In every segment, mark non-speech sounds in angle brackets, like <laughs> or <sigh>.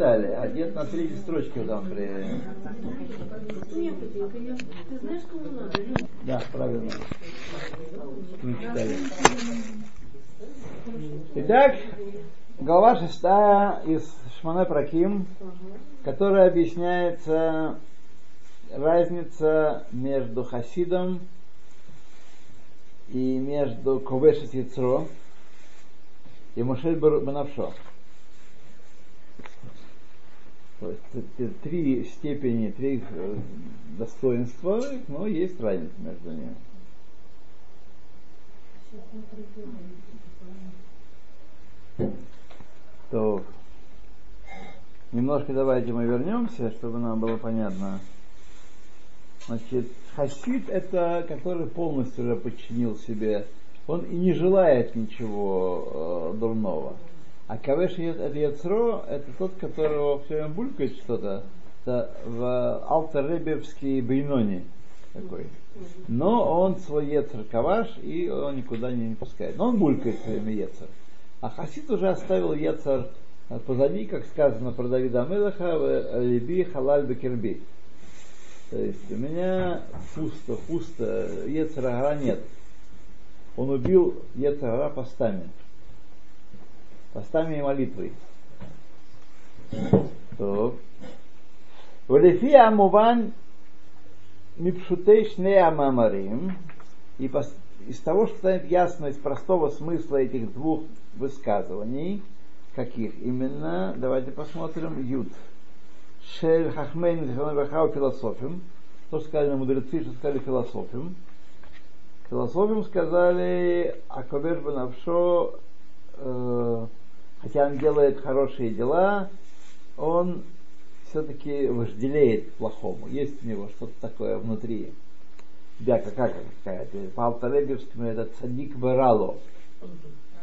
читали, а на третьей строчке там при... Да, правильно. Мы читали. Итак, глава шестая из Шмане Праким, которая объясняется разница между Хасидом и между Ковешет Яцро и Мушель Банавшо. Есть три степени, три э, достоинства, но есть разница между ними. То немножко давайте мы вернемся, чтобы нам было понятно. Значит, хасид это который полностью уже подчинил себе, он и не желает ничего э, дурного. А кавеш это яцро, это тот, которого все время булькает что-то, это в алтаребевский бейнони такой. Но он свой яцер каваш, и он никуда не, не пускает. Но он булькает все время яцер. А Хасид уже оставил яцер позади, как сказано про Давида Амелаха, либи халаль бекерби. То есть у меня пусто, пусто, Ецарагара нет. Он убил Ецарагара постами. Постами и молитвой. То. Валифи амуван мипшутей шне амамарим. И из того, что станет ясно из простого смысла этих двух высказываний, каких именно, давайте посмотрим, Юд. Шель Хахмейн Зиханабахау философим. То, что сказали мудрецы, что сказали философим. Философим сказали Акобер Банавшо, э, хотя он делает хорошие дела, он все-таки вожделеет плохому. Есть у него что-то такое внутри. Да, какая какая-то. По Алтаребевскому это цадик барало.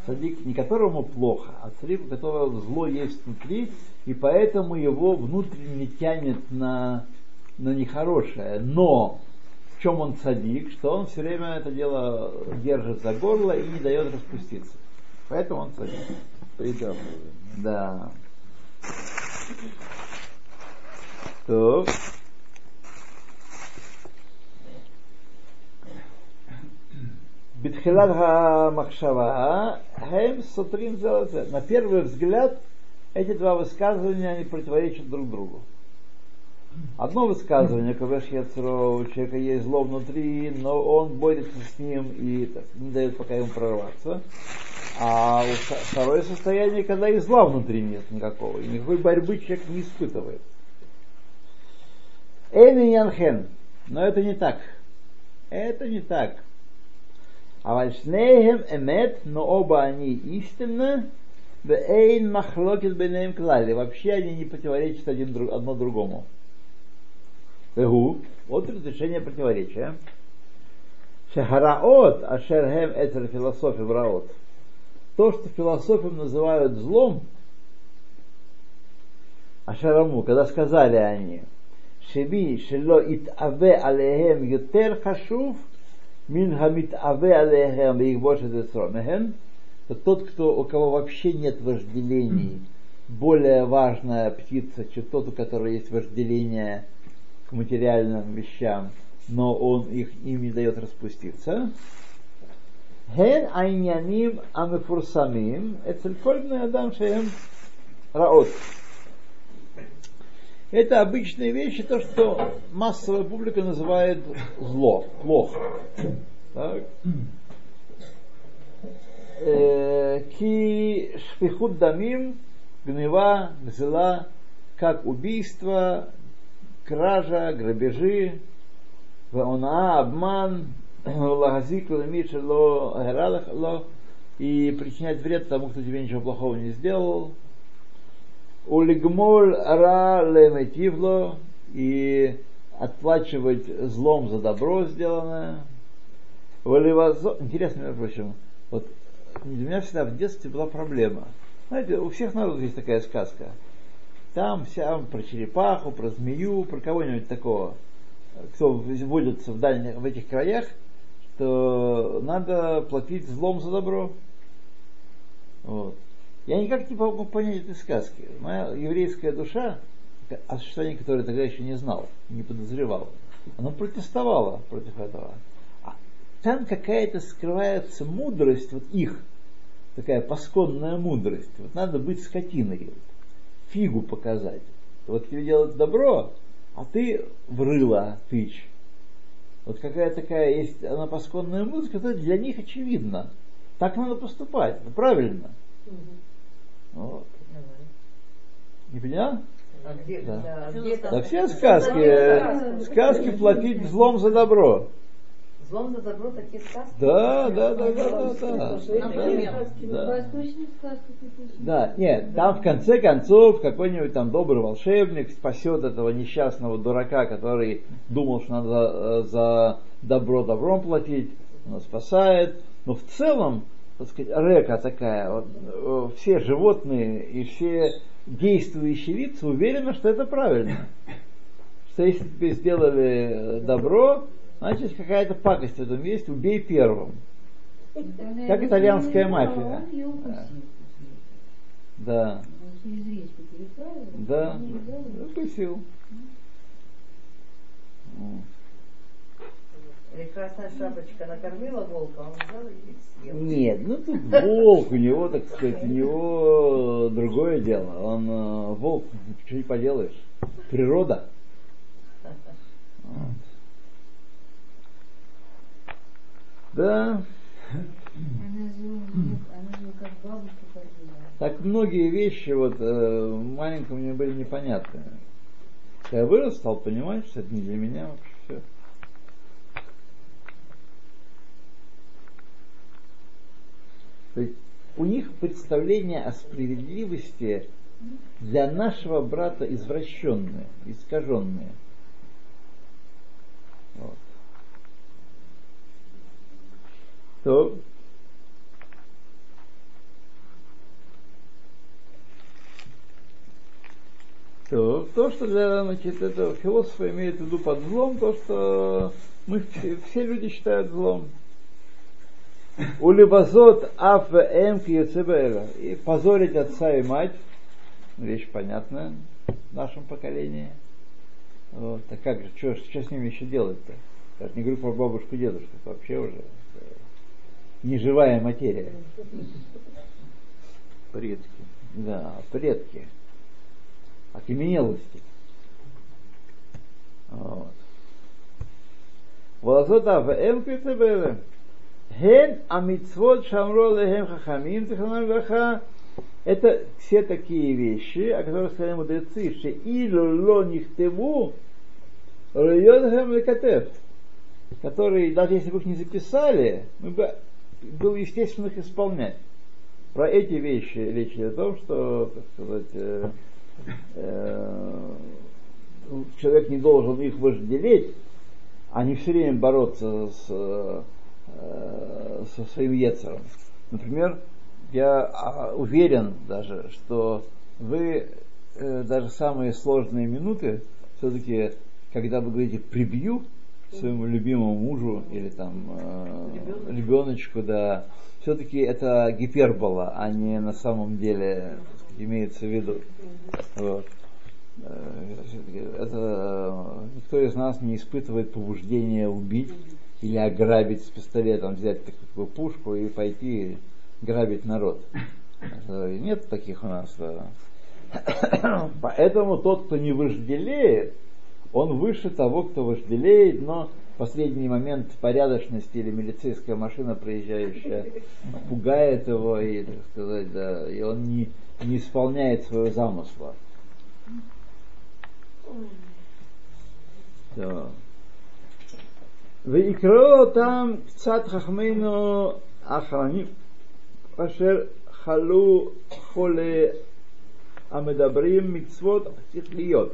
Цадик, не которому плохо, а цадик, у которого зло есть внутри, и поэтому его внутренне тянет на, на нехорошее. Но в чем он цадик, что он все время это дело держит за горло и не дает распуститься. Поэтому он цадик. Придем. Да. То. Битхилат Махшава, Хем Сутрин На первый взгляд эти два высказывания они противоречат друг другу. Одно высказывание, Кавеш Яцро, у человека есть зло внутри, но он борется с ним и так, не дает пока ему прорваться. А второе состояние, когда и зла внутри нет никакого, и никакой борьбы человек не испытывает. Эйн Янхен. Но это не так. Это не так. А вальшнейхем эмет, но оба они истинны, Эйн махлокит бенеем клали. Вообще они не противоречат один, друг, одно другому. Эгу. Вот разрешение противоречия. Шахараот, ашерхем это философия враот. То, что философием называют злом, ашараму, когда сказали они, шеби шело итаве алехем ютер хашув, мин хамит аве алехем их больше десромехем, то тот, кто, у кого вообще нет вожделений, более важная птица, чем тот, у которого есть вожделение к материальным вещам, но он их им не дает распуститься. Хен айняним амефурсамим, эцелькольбный адам шеем раот. Это обычные вещи, то, что массовая публика называет зло, плохо. Так. Ки шпихут дамим, гнева, гзела, как убийство, кража, грабежи, ваона, обман, лагазик, ламит, ло, ло, и причинять вред тому, кто тебе ничего плохого не сделал. Улигмоль ра леметивло, и отплачивать злом за добро сделанное. Интересно, между прочим, вот для меня всегда в детстве была проблема. Знаете, у всех народов есть такая сказка. Там вся про черепаху, про змею, про кого-нибудь такого, кто водится в дальних, в этих краях, что надо платить злом за добро. Вот. Я никак не могу понять этой сказки. Моя еврейская душа, о существовании которой тогда еще не знал, не подозревал, она протестовала против этого. А там какая-то скрывается мудрость, вот их, такая пасконная мудрость. Вот надо быть скотиной, фигу показать. Вот тебе делать добро, а ты врыла тычь. Вот какая такая есть она пасконная музыка, это для них очевидно. Так надо поступать, это правильно. Вот. Не поняла? А где, Да. да, а где? Да все сказки, сказки платить злом за добро. Злом за добро такие сказки? Да, да, да, да, да, да. Да. Нет, там в конце концов какой-нибудь там добрый волшебник спасет этого несчастного дурака, который думал, что надо э, за добро добром платить, он спасает. Но в целом, так сказать, река такая, вот, э, все животные и все действующие лица уверены, что это правильно. Что если тебе сделали э, добро, значит какая-то пакость в этом есть, убей первым. Как итальянская мафия. Да, да, укусил. Или красная шапочка накормила волка, а он взял и съел. Нет, ну тут волк, у него, так сказать, у него другое дело. Он э, волк, ничего не поделаешь. Природа. <laughs> Вот. Да, Она же, его- она же как бабушка ходила. так многие вещи вот э, маленькому мне были непонятны. Когда я вырос, стал понимать, что это не для меня вообще все. То есть у них представление о справедливости для нашего брата извращенное, искаженное. Вот. То то, то, что для значит, этого философа имеет в виду под злом, то, что мы все, все люди считают злом. Улибазот аф эм. И позорить отца и мать, вещь понятная в нашем поколении. Вот. А как же, что, что с ними еще делать-то? Ж не говорю про бабушку и дедушку, это вообще уже неживая материя. Предки. Да, предки. Окаменелости. Вот. Волосота в эм квитебеле. Хен амитсвот шамро лехем хахамим зиханам леха. Это все такие вещи, о которых сказали мудрецы, что илу ло нихтеву райотхем лекатев, которые, даже если бы их не записали, мы бы было естественно их исполнять. Про эти вещи речь идет о том, что, так сказать, э, э, человек не должен их вожделеть, а не все время бороться с, э, со своим ецером. Например, я а, уверен даже, что вы э, даже самые сложные минуты, все-таки, когда вы говорите «прибью», своему любимому мужу или там э, ребеночку, да, все-таки это гипербола, а не на самом деле имеется в виду. Вот. Э, Это никто из нас не испытывает побуждения убить или ограбить с пистолетом, взять такую пушку и пойти грабить народ. Нет таких у нас. да. <coughs> Поэтому тот, кто не вожделеет, он выше того, кто вожделеет, но в последний момент порядочности или милицейская машина проезжающая пугает его и, так сказать, да, и он не, не исполняет своего замысла. Да. ויקראו אותם קצת חכמינו האחרונים אשר חלו חולי המדברים מצוות שכליות.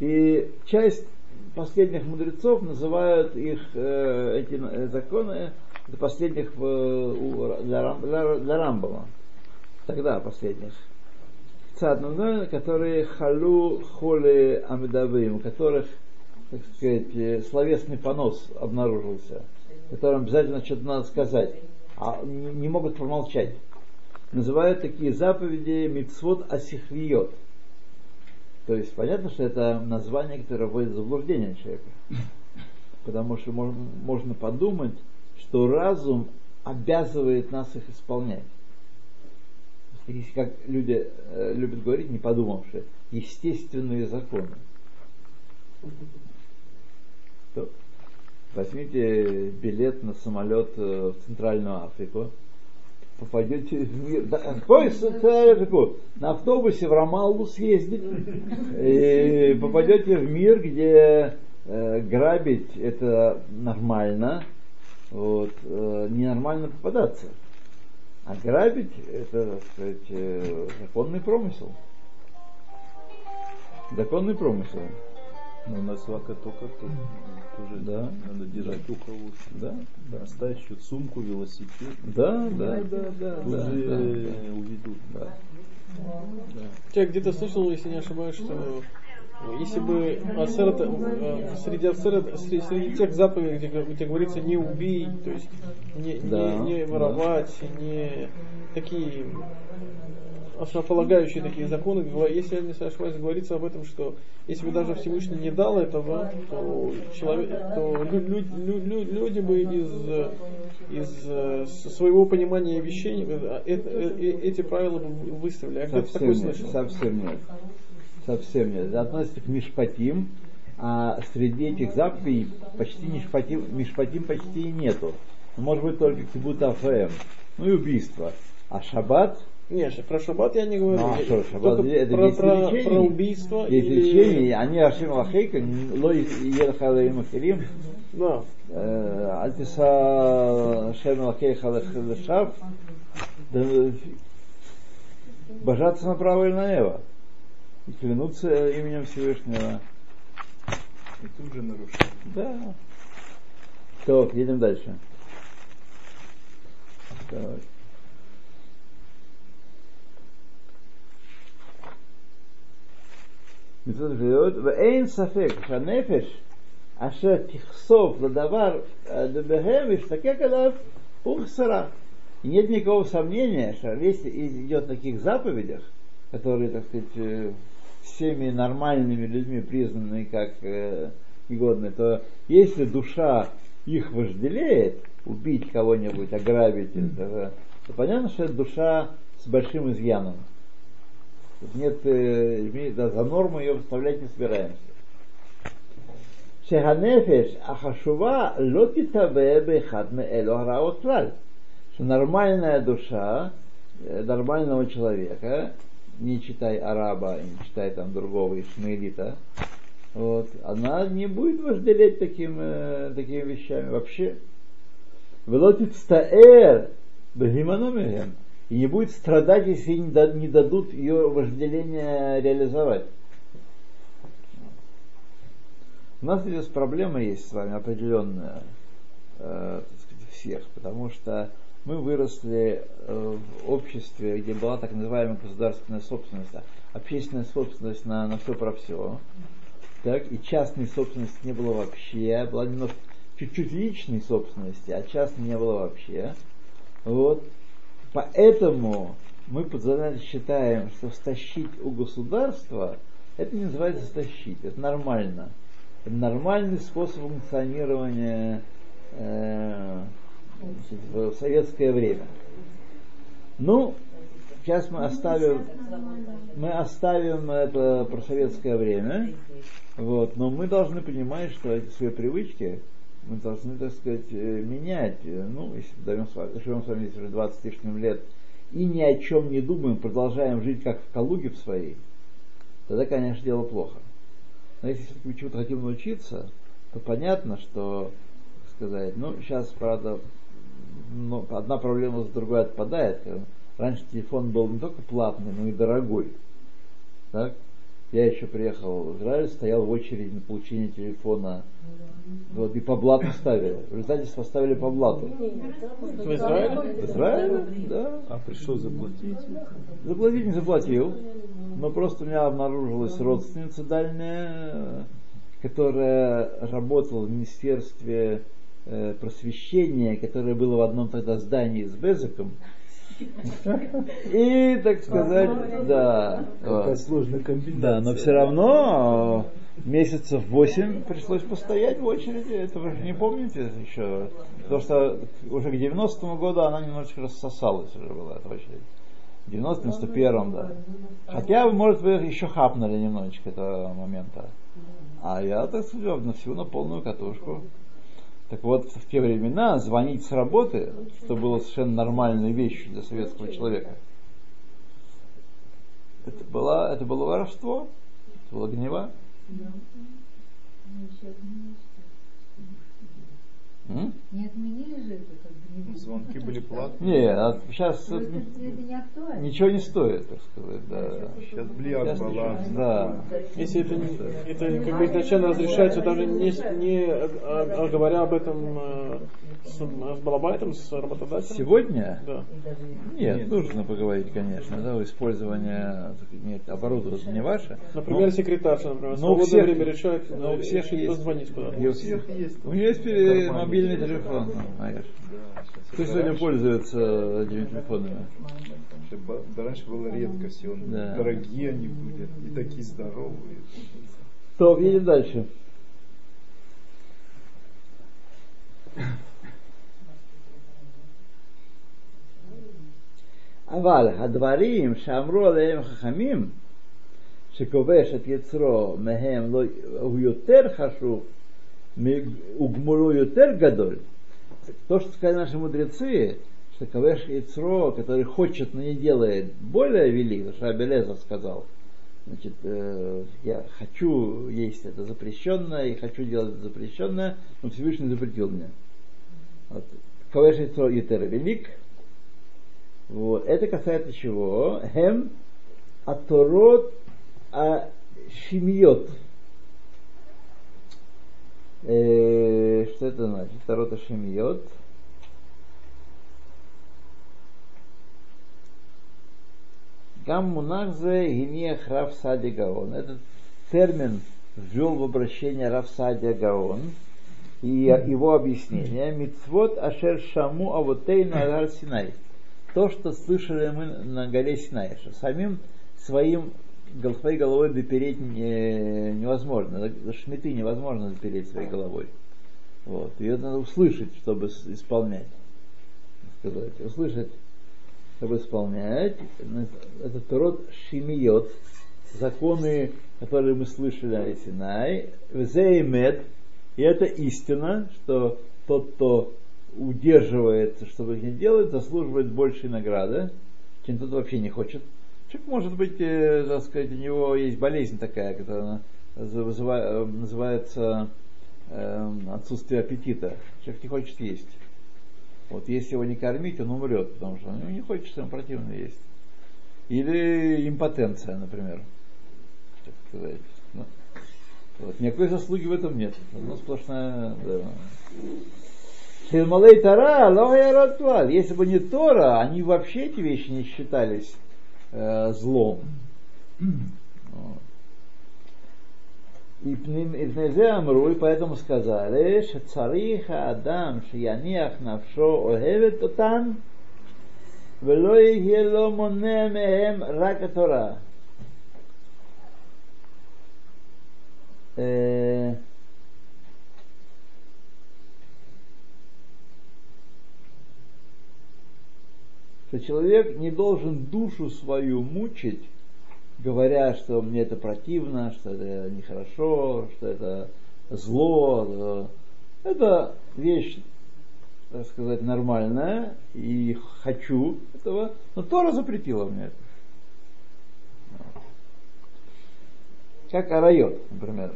И часть последних мудрецов называют их э, эти э, законы для последних в, у, для, для, для Рамбова. Тогда последних. Цад Нунен, которые халу холи амидавим, у которых, так сказать, э, словесный понос обнаружился, которым обязательно что-то надо сказать. а не, не могут промолчать. Называют такие заповеди мицвод асихвиот. То есть понятно, что это название, которое вводит в заблуждение человека. Потому что можно, можно подумать, что разум обязывает нас их исполнять. Как люди э, любят говорить, не подумавши, естественные законы. То возьмите билет на самолет э, в Центральную Африку, попадете в мир. На автобусе в Рамаллу съездить, и попадете в мир, где э, грабить это нормально, вот, э, ненормально попадаться. А грабить это, так сказать, э, законный промысел. Законный промысел. Но на свака только тут тоже Да. надо держать ухо лучше. Да, да. Оставь еще сумку, велосипед. Да, да, да, да, Тут да, же да, э, уведут. да. Я где-то слышал, если не ошибаюсь, что если бы ацерет, э, среди ацерет, среди, среди тех заповедей, где, где говорится не убить, то есть не, Да, не, не да. воровать, не такие основополагающие такие законы, если я не ошибаюсь, говорится об этом, что если бы даже Всевышний не дал этого, то, человек, то лю- лю- лю- лю- люди бы из, из э, своего понимания вещей э, э- эти правила бы выставили. Где-то Совсем такое нет, слышал. совсем нет. Совсем нет. Относится к мишпатим, а среди этих заповедей почти мишпатим, мишпатим почти и нету. Может быть только кибут афэм, ну и убийство. А шаббат, Нет, про шаббат я не говорю. Ну, а что, шаббат, это про, про, про убийство есть или... лечение, они ашим лахейка, ло елхалаим ахирим, Да. альтиса шем лахейха лешав, божаться направо и налево. И клянуться именем Всевышнего. И тут же нарушение. Да. Так, едем дальше. Так. מצוות גבוהות, ואין ספק שהנפש אשר תחשוף לדבר בהם וישתקק עליו הוא חסרה. И нет никакого сомнения, что если идет о таких заповедях, которые, так сказать, э, всеми нормальными людьми признаны как э, негодные, то если душа их вожделеет, убить кого-нибудь, ограбить, это, то понятно, что это душа с большим изъяном. нет, э, да, за норму ее вставлять не собираемся. Шеханефеш ахашува лотитаве бехадме элю араот Что нормальная душа э, нормального человека, не читай араба, не читай там другого ишмаилита, вот, она не будет вожделеть таким, э, такими вещами вообще. Велотит стаэр бегиманомилем. И не будет страдать, если да- не дадут ее вожделение реализовать. У нас здесь проблема есть с вами определенная, э, сказать, всех, потому что мы выросли э, в обществе, где была так называемая государственная собственность, общественная собственность на, на все про все. Так, и частной собственности не было вообще, была немножко чуть-чуть личной собственности, а частной не было вообще. Вот. Поэтому мы считаем, что стащить у государства, это не называется стащить, это нормально. Это нормальный способ функционирования э, в советское время. Ну, сейчас мы оставим, мы оставим это про советское время, вот, но мы должны понимать, что эти свои привычки мы должны, так сказать, э, менять. Э, Ну, если даем живем с вами уже 20 с лишним лет и ни о чем не думаем, продолжаем жить как в Калуге в своей, тогда, конечно, дело плохо. Но если мы чему-то хотим научиться, то понятно, что, сказать, ну, сейчас, правда, ну, одна проблема с другой отпадает. Раньше телефон был не только платный, но и дорогой. Так? Я еще приехал в Израиль, стоял в очереди на получение телефона. Вот, и по блату ставили. В результате поставили по блату. В Израиле? В Израиле? Да. А пришел заплатить? Заплатить не заплатил. Но просто у меня обнаружилась родственница дальняя, которая работала в Министерстве э, просвещение, которое было в одном тогда здании с Безиком. И, так сказать, да. Какая сложная комбинация. Да, но все равно э, месяцев восемь пришлось постоять в очереди. Это вы же не помните еще? Потому что уже к 90-му году она немножечко рассосалась уже была эта очередь. В 90-91-м, да. Хотя, может, вы еще хапнули немножечко этого момента. А я, так сказать, на всю на полную катушку. Так вот, в те времена звонить с работы, что было совершенно нормальной вещью для советского человека, это было, это было воровство, это было гнева. М? Не отменили же это как бы не Звонки были платные. Не, а сейчас это, это не актуально. ничего не стоит, так сказать, да. Сейчас блиак баланс. Да. Если это, не- это как бы изначально разрешается, даже не, не а- а говоря об этом э, с, с балабайтом, с работодателем. Сегодня Да. нет, нужно поговорить, конечно, да, использование нет, оборудование не ваше. Например, секретарша, например, в но у свободное всех- время решает, но у всех есть. позвонить куда-то. У всех есть. У нее есть Кармане мобильный телефон, ну, знаешь. Да, сейчас Кто это сегодня раньше- пользуется этими телефонами? раньше ба- да, раньше была редкость, и он, Да. дорогие они были, и такие здоровые. То, едем дальше. אבל הדברים שאמרו עליהם חכמים, שכובש את יצרו מהם לא, הוא יותר חשוב угмуру ютер гадоль, то, что сказали наши мудрецы, что Кавеш Ицро, который хочет, но не делает, более велик, потому что Абелеза сказал, значит, э, я хочу есть это запрещенное, и хочу делать это запрещенное, но Всевышний запретил мне. Вот. Кавеш Ицро Ютер велик. Вот. Это касается чего? Хем Аторот а Шимьот. Э, что это значит? Тарота Шимьот. Гам Мунахзе Гинех Рав Садия Гаон. Этот термин ввел в обращение Рав Садия Гаон. И его объяснение. Мицвод Ашер Шаму Авотейну Агар Синай. То, что слышали мы на горе Синай. Что самим своим своей головой допереть не- невозможно. Шмиты невозможно допереть своей головой. Вот. Ее надо услышать, чтобы исполнять. Сказать. Услышать, чтобы исполнять. Это род шимиот. Законы, которые мы слышали о Синай. Зеймет. И это истина, что тот, кто удерживается, чтобы их не делать, заслуживает большей награды, чем тот вообще не хочет. Человек, может быть, э, так сказать, у него есть болезнь такая, которая э, называется э, отсутствие аппетита. Человек не хочет есть. Вот если его не кормить, он умрет, потому что он не хочет, ему противно есть. Или импотенция, например. Ну, вот. Никакой заслуги в этом нет. Одно сплошная... Да. Если бы не Тора, они вообще эти вещи не считались э, злом. Вот. И пнезе амру, и поэтому сказали, что цариха адам шияниах навшо охевет отан, ולא יהיה לו מונע מהם רק התורה. что человек не должен душу свою мучить, говоря, что мне это противно, что это нехорошо, что это зло. Это вещь, так сказать, нормальная, и хочу этого, но Тора запретила мне это. Как Арайот, например.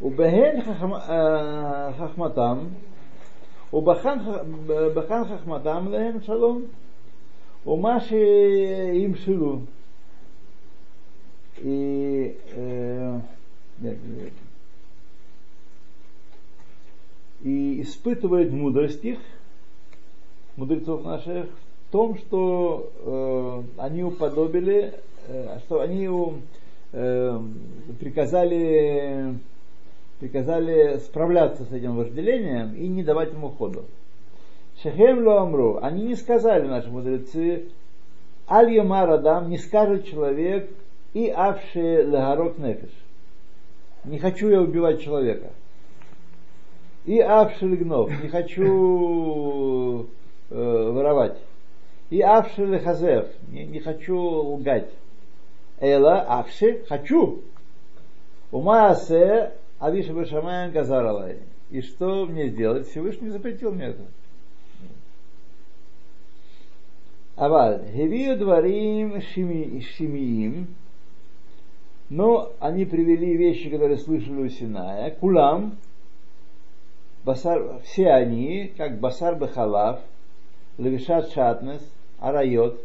Убеген э, хахматам ובחן ח- בחן חכמתם להם שלום, ומה שימשלו. И, э, нет, нет. и испытывает мудрость их, мудрецов наших, в том, что э, они уподобили, э, что они у- э, приказали приказали справляться с этим вожделением и не давать ему ходу. Шехем амру, они не сказали, наши мудрецы, аль ямар адам, не скажет человек, и авши лагарок нефиш. Не хочу я убивать человека. И авши лигнов, не хочу э, воровать. И авши лехазев, не, не хочу лгать. Эла авши, хочу. Умаасе авиша бешамаем газаралай. И что мне сделать? Всевышний запретил мне это. Аваль, хевию дворим шимиим, но они привели вещи, которые слышали у Синая. Кулам, басар, все они, как басар бахалав, левишат шатнес, арайот.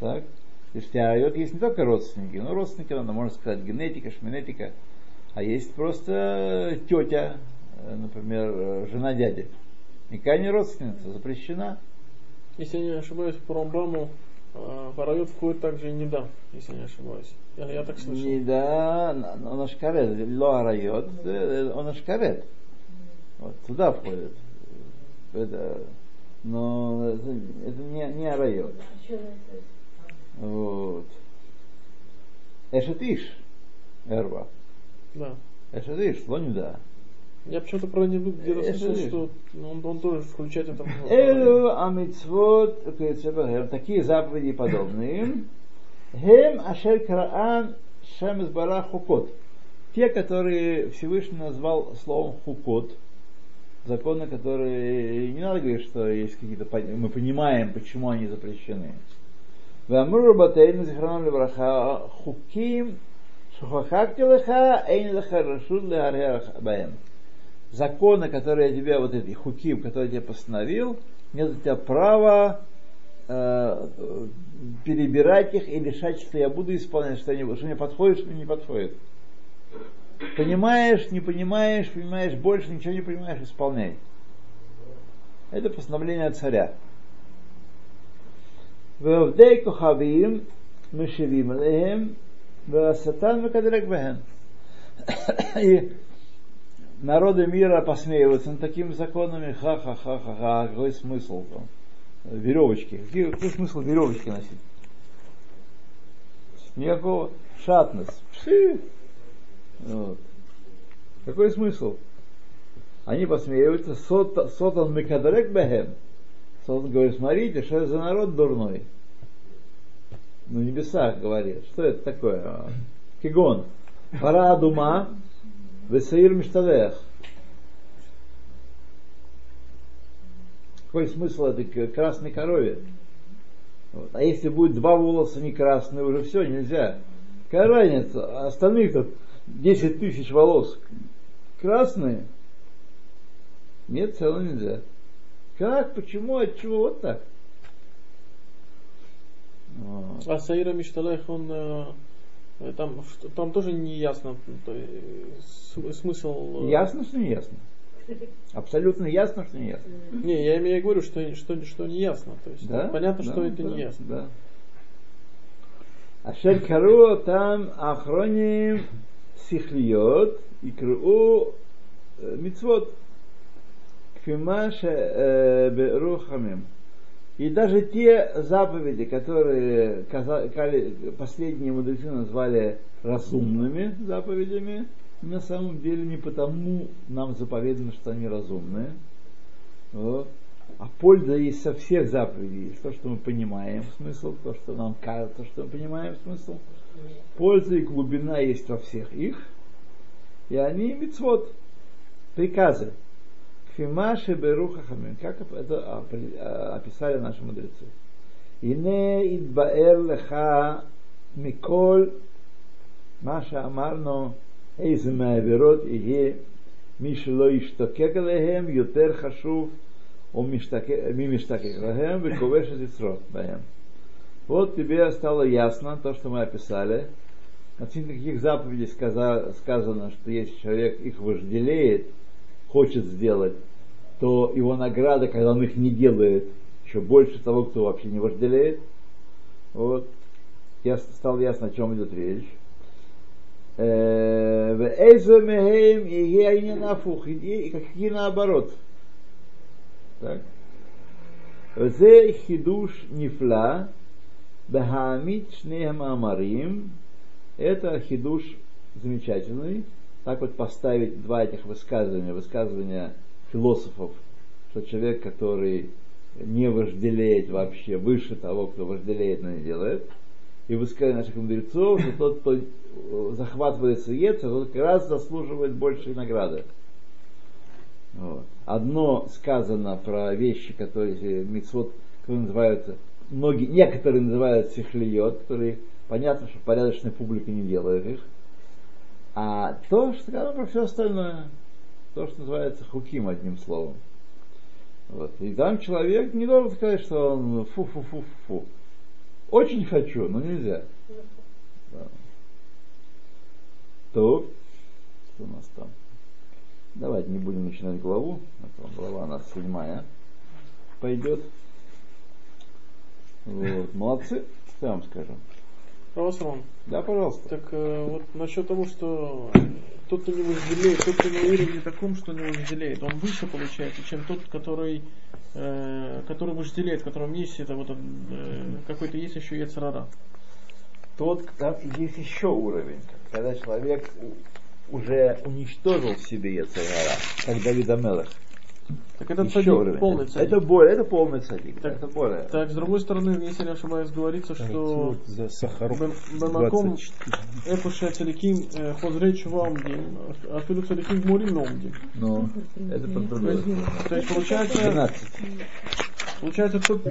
Так? То есть арайот есть не только родственники, но родственники, надо, можно сказать, генетика, шменетика, а есть просто тетя, например, жена дяди. Никакая не родственница, запрещена. Если я не ошибаюсь, по Рамбаму э, Парайот входит также и Неда, если не ошибаюсь. Я, я так слышал. Неда, он ашкарет, ло арайот, он ашкарет. Вот, туда входит. Это, но это, это не, не арайот. Вот. Эшетиш, эрва. Да. Эшетиш, лонюда. Я почему-то про Неду где-то слышал, что он, он тоже включает это <laughs> Элю амитсвот такие заповеди подобные. Хем ашер краан шем избара хукот. Те, которые Всевышний назвал словом хукот, законы, которые не надо говорить, что есть какие-то мы понимаем, почему они запрещены. Вамру батейну зихрану левраха хуким Шухахакти лыха, эйн лыха рашун баем. Законы, которые я тебе, вот эти хуким, которые я тебе постановил, нет у тебя права э, перебирать их и решать, что я буду исполнять, что, они, что мне подходит, что мне не подходит. Понимаешь, не понимаешь, понимаешь больше, ничего не понимаешь, исполняй. Это постановление царя. В Авдей Кохавим, Мешевим Лехем, Сатан И народы мира посмеиваются над такими законами. Ха-ха-ха-ха-ха. Какой смысл там? Веревочки. Какие, какой смысл веревочки носить? Никакого. Шатность. Пши. Вот. Какой смысл? Они посмеиваются. Сотан Микадрек Бехем. Сотан говорит, смотрите, что это за народ дурной. На небесах говорит, что это такое? Кигон. Пара дума, Весаир Мишталех. Какой смысл этой красной корове? Вот. А если будет два волоса не красные, уже все, нельзя. Какая разница? Остальных тут 10 тысяч волос красные. Нет, все равно нельзя. Как, почему, от чего, вот так. А Саира Мишталех, он э, там, там тоже не ясно смысл. Э, ясно, что не ясно. Абсолютно ясно, что не ясно. Не, я имею в виду, что, что, что не ясно. То есть да? понятно, да, что это да, не ясно. Да. Ашер кару там ахроним сихлиот и кру мицвод кфимаш берухамим. И даже те заповеди, которые последние мудрецы назвали разумными заповедями, на самом деле не потому нам заповедано, что они разумные, а польза есть со всех заповедей. То, что мы понимаем смысл, то, что нам кажется, что мы понимаем смысл. Польза и глубина есть во всех их. И они мицвод, приказы. Кфимаши беруха хамим. Как это описали наши мудрецы. Ине идбаэр леха миколь маша амарно איזה מהעבירות יהיה מי שלא ישתוקק עליהם יותר חשוב מי משתקק להם וכובש את יצרו בהם. Вот тебе стало ясно то, что мы описали. Относительно каких заповедей сказано, что если человек их вожделеет, хочет сделать, то его награда, когда он их не делает, еще больше того, кто вообще не вожделеет. Вот. Я, стало ясно, о чем идет речь. Э, и какие наоборот. Так. Зе хидуш нифла бехамит шнеем амарим. Это хидуш замечательный. Так вот поставить два этих высказывания, высказывания философов, что человек, который не вожделеет вообще выше того, кто вожделеет, но не делает, и высказывание наших мудрецов, что тот, кто э, захватывается ец, тот как раз заслуживает большей награды. Вот. Одно сказано про вещи, которые мицвод, которые называются, многие, некоторые называют сихлиот, которые понятно, что порядочная публика не делает их. А то, что сказано про все остальное, то, что называется хуким, одним словом. Вот. И там человек не должен сказать, что он фу-фу-фу-фу. Очень хочу, но нельзя. Да. То, что у нас там? Давайте не будем начинать главу, а глава у нас седьмая пойдет. Вот. Молодцы, я вам скажу. Равасрон. Да, пожалуйста. Так э, вот насчет того, что тот, кто не вожделеет, тот, кто на уровне таком, что не вожделеет, он выше получается, чем тот, который, э, который вожделеет, в котором есть это вот э, какой-то есть еще яцерара. Тот, там есть еще уровень, когда человек уже уничтожил в себе Яцерара, как Давид Амелах. Так это Еще цадик, полный цадик. Это более, это полный цадик. Так, это более. Так, с другой стороны, если я ошибаюсь, говорится, что за Сахаров Бамаком Экуша Целиким э, Хозреч а Афилю Целиким Мурим Номдим. Ну, это под другой. То есть получается... Получается, тот